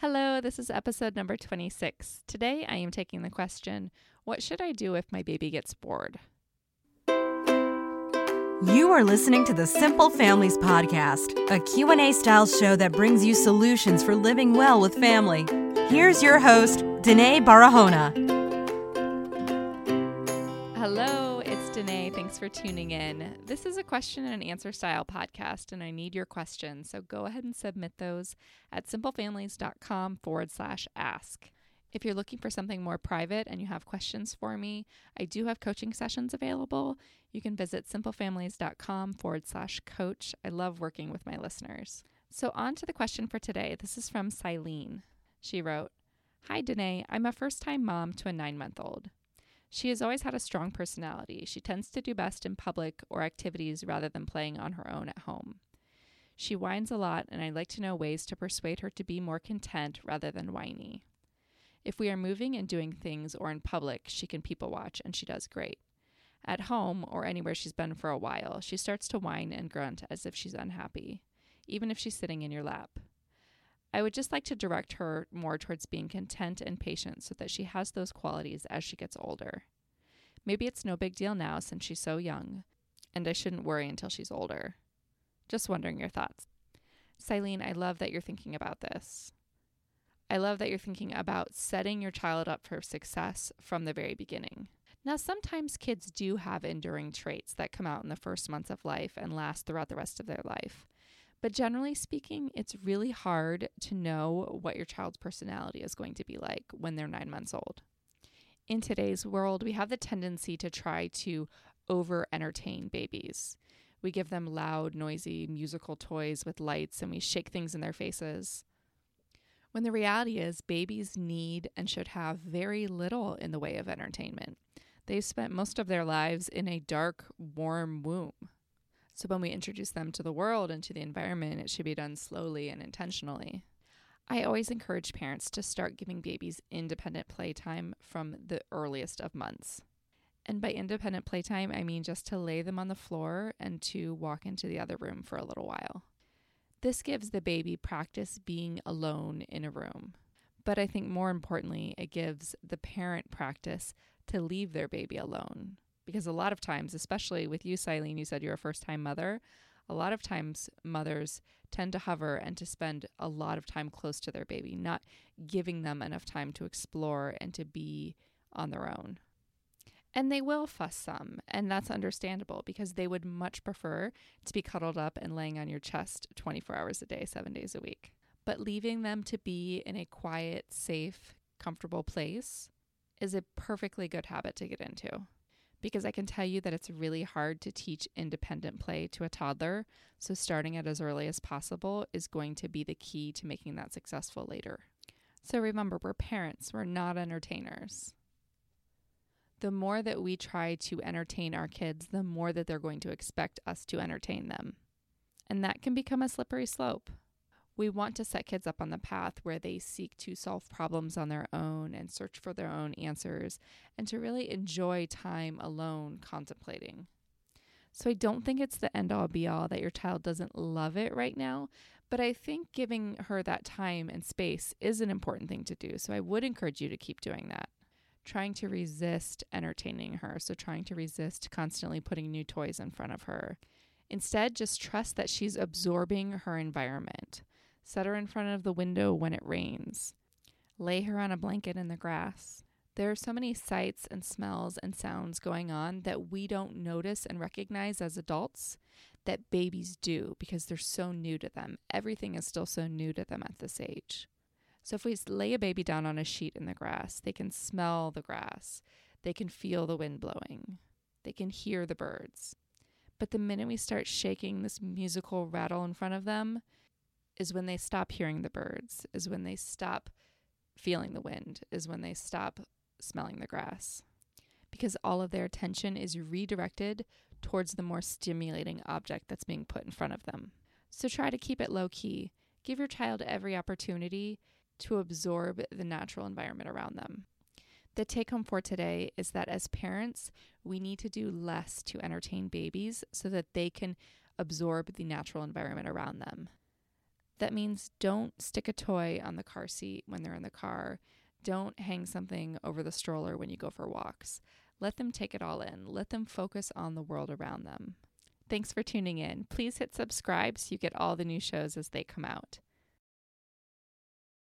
Hello, this is episode number 26. Today I am taking the question What should I do if my baby gets bored? You are listening to the Simple Families podcast, a Q&A style show that brings you solutions for living well with family. Here's your host, Denaye Barahona. Hello, Denaye. Thanks for tuning in. This is a question and answer style podcast, and I need your questions. So go ahead and submit those at simplefamilies.com forward slash ask. If you're looking for something more private and you have questions for me, I do have coaching sessions available. You can visit simplefamilies.com forward slash coach. I love working with my listeners. So, on to the question for today. This is from Silene. She wrote Hi, Denaye. I'm a first time mom to a nine month old. She has always had a strong personality. She tends to do best in public or activities rather than playing on her own at home. She whines a lot, and I'd like to know ways to persuade her to be more content rather than whiny. If we are moving and doing things or in public, she can people watch, and she does great. At home or anywhere she's been for a while, she starts to whine and grunt as if she's unhappy, even if she's sitting in your lap. I would just like to direct her more towards being content and patient so that she has those qualities as she gets older. Maybe it's no big deal now since she's so young, and I shouldn't worry until she's older. Just wondering your thoughts. Silene, I love that you're thinking about this. I love that you're thinking about setting your child up for success from the very beginning. Now, sometimes kids do have enduring traits that come out in the first months of life and last throughout the rest of their life. But generally speaking, it's really hard to know what your child's personality is going to be like when they're nine months old. In today's world, we have the tendency to try to over entertain babies. We give them loud, noisy, musical toys with lights and we shake things in their faces. When the reality is, babies need and should have very little in the way of entertainment. They've spent most of their lives in a dark, warm womb. So when we introduce them to the world and to the environment, it should be done slowly and intentionally. I always encourage parents to start giving babies independent playtime from the earliest of months. And by independent playtime, I mean just to lay them on the floor and to walk into the other room for a little while. This gives the baby practice being alone in a room. But I think more importantly, it gives the parent practice to leave their baby alone because a lot of times, especially with you, Silene, you said you're a first time mother. A lot of times, mothers tend to hover and to spend a lot of time close to their baby, not giving them enough time to explore and to be on their own. And they will fuss some, and that's understandable because they would much prefer to be cuddled up and laying on your chest 24 hours a day, seven days a week. But leaving them to be in a quiet, safe, comfortable place is a perfectly good habit to get into because I can tell you that it's really hard to teach independent play to a toddler. So, starting it as early as possible is going to be the key to making that successful later. So, remember, we're parents, we're not entertainers. The more that we try to entertain our kids, the more that they're going to expect us to entertain them. And that can become a slippery slope. We want to set kids up on the path where they seek to solve problems on their own and search for their own answers and to really enjoy time alone contemplating. So I don't think it's the end all be all that your child doesn't love it right now, but I think giving her that time and space is an important thing to do. So I would encourage you to keep doing that. Trying to resist entertaining her, so trying to resist constantly putting new toys in front of her. Instead, just trust that she's absorbing her environment. Set her in front of the window when it rains. Lay her on a blanket in the grass. There are so many sights and smells and sounds going on that we don't notice and recognize as adults that babies do because they're so new to them. Everything is still so new to them at this age. So if we lay a baby down on a sheet in the grass, they can smell the grass, they can feel the wind blowing, they can hear the birds. But the minute we start shaking this musical rattle in front of them, is when they stop hearing the birds, is when they stop feeling the wind, is when they stop smelling the grass. Because all of their attention is redirected towards the more stimulating object that's being put in front of them. So try to keep it low key. Give your child every opportunity to absorb the natural environment around them. The take home for today is that as parents, we need to do less to entertain babies so that they can absorb the natural environment around them That means don't stick a toy on the car seat when they're in the car. Don't hang something over the stroller when you go for walks. Let them take it all in. Let them focus on the world around them. Thanks for tuning in. Please hit subscribe so you get all the new shows as they come out.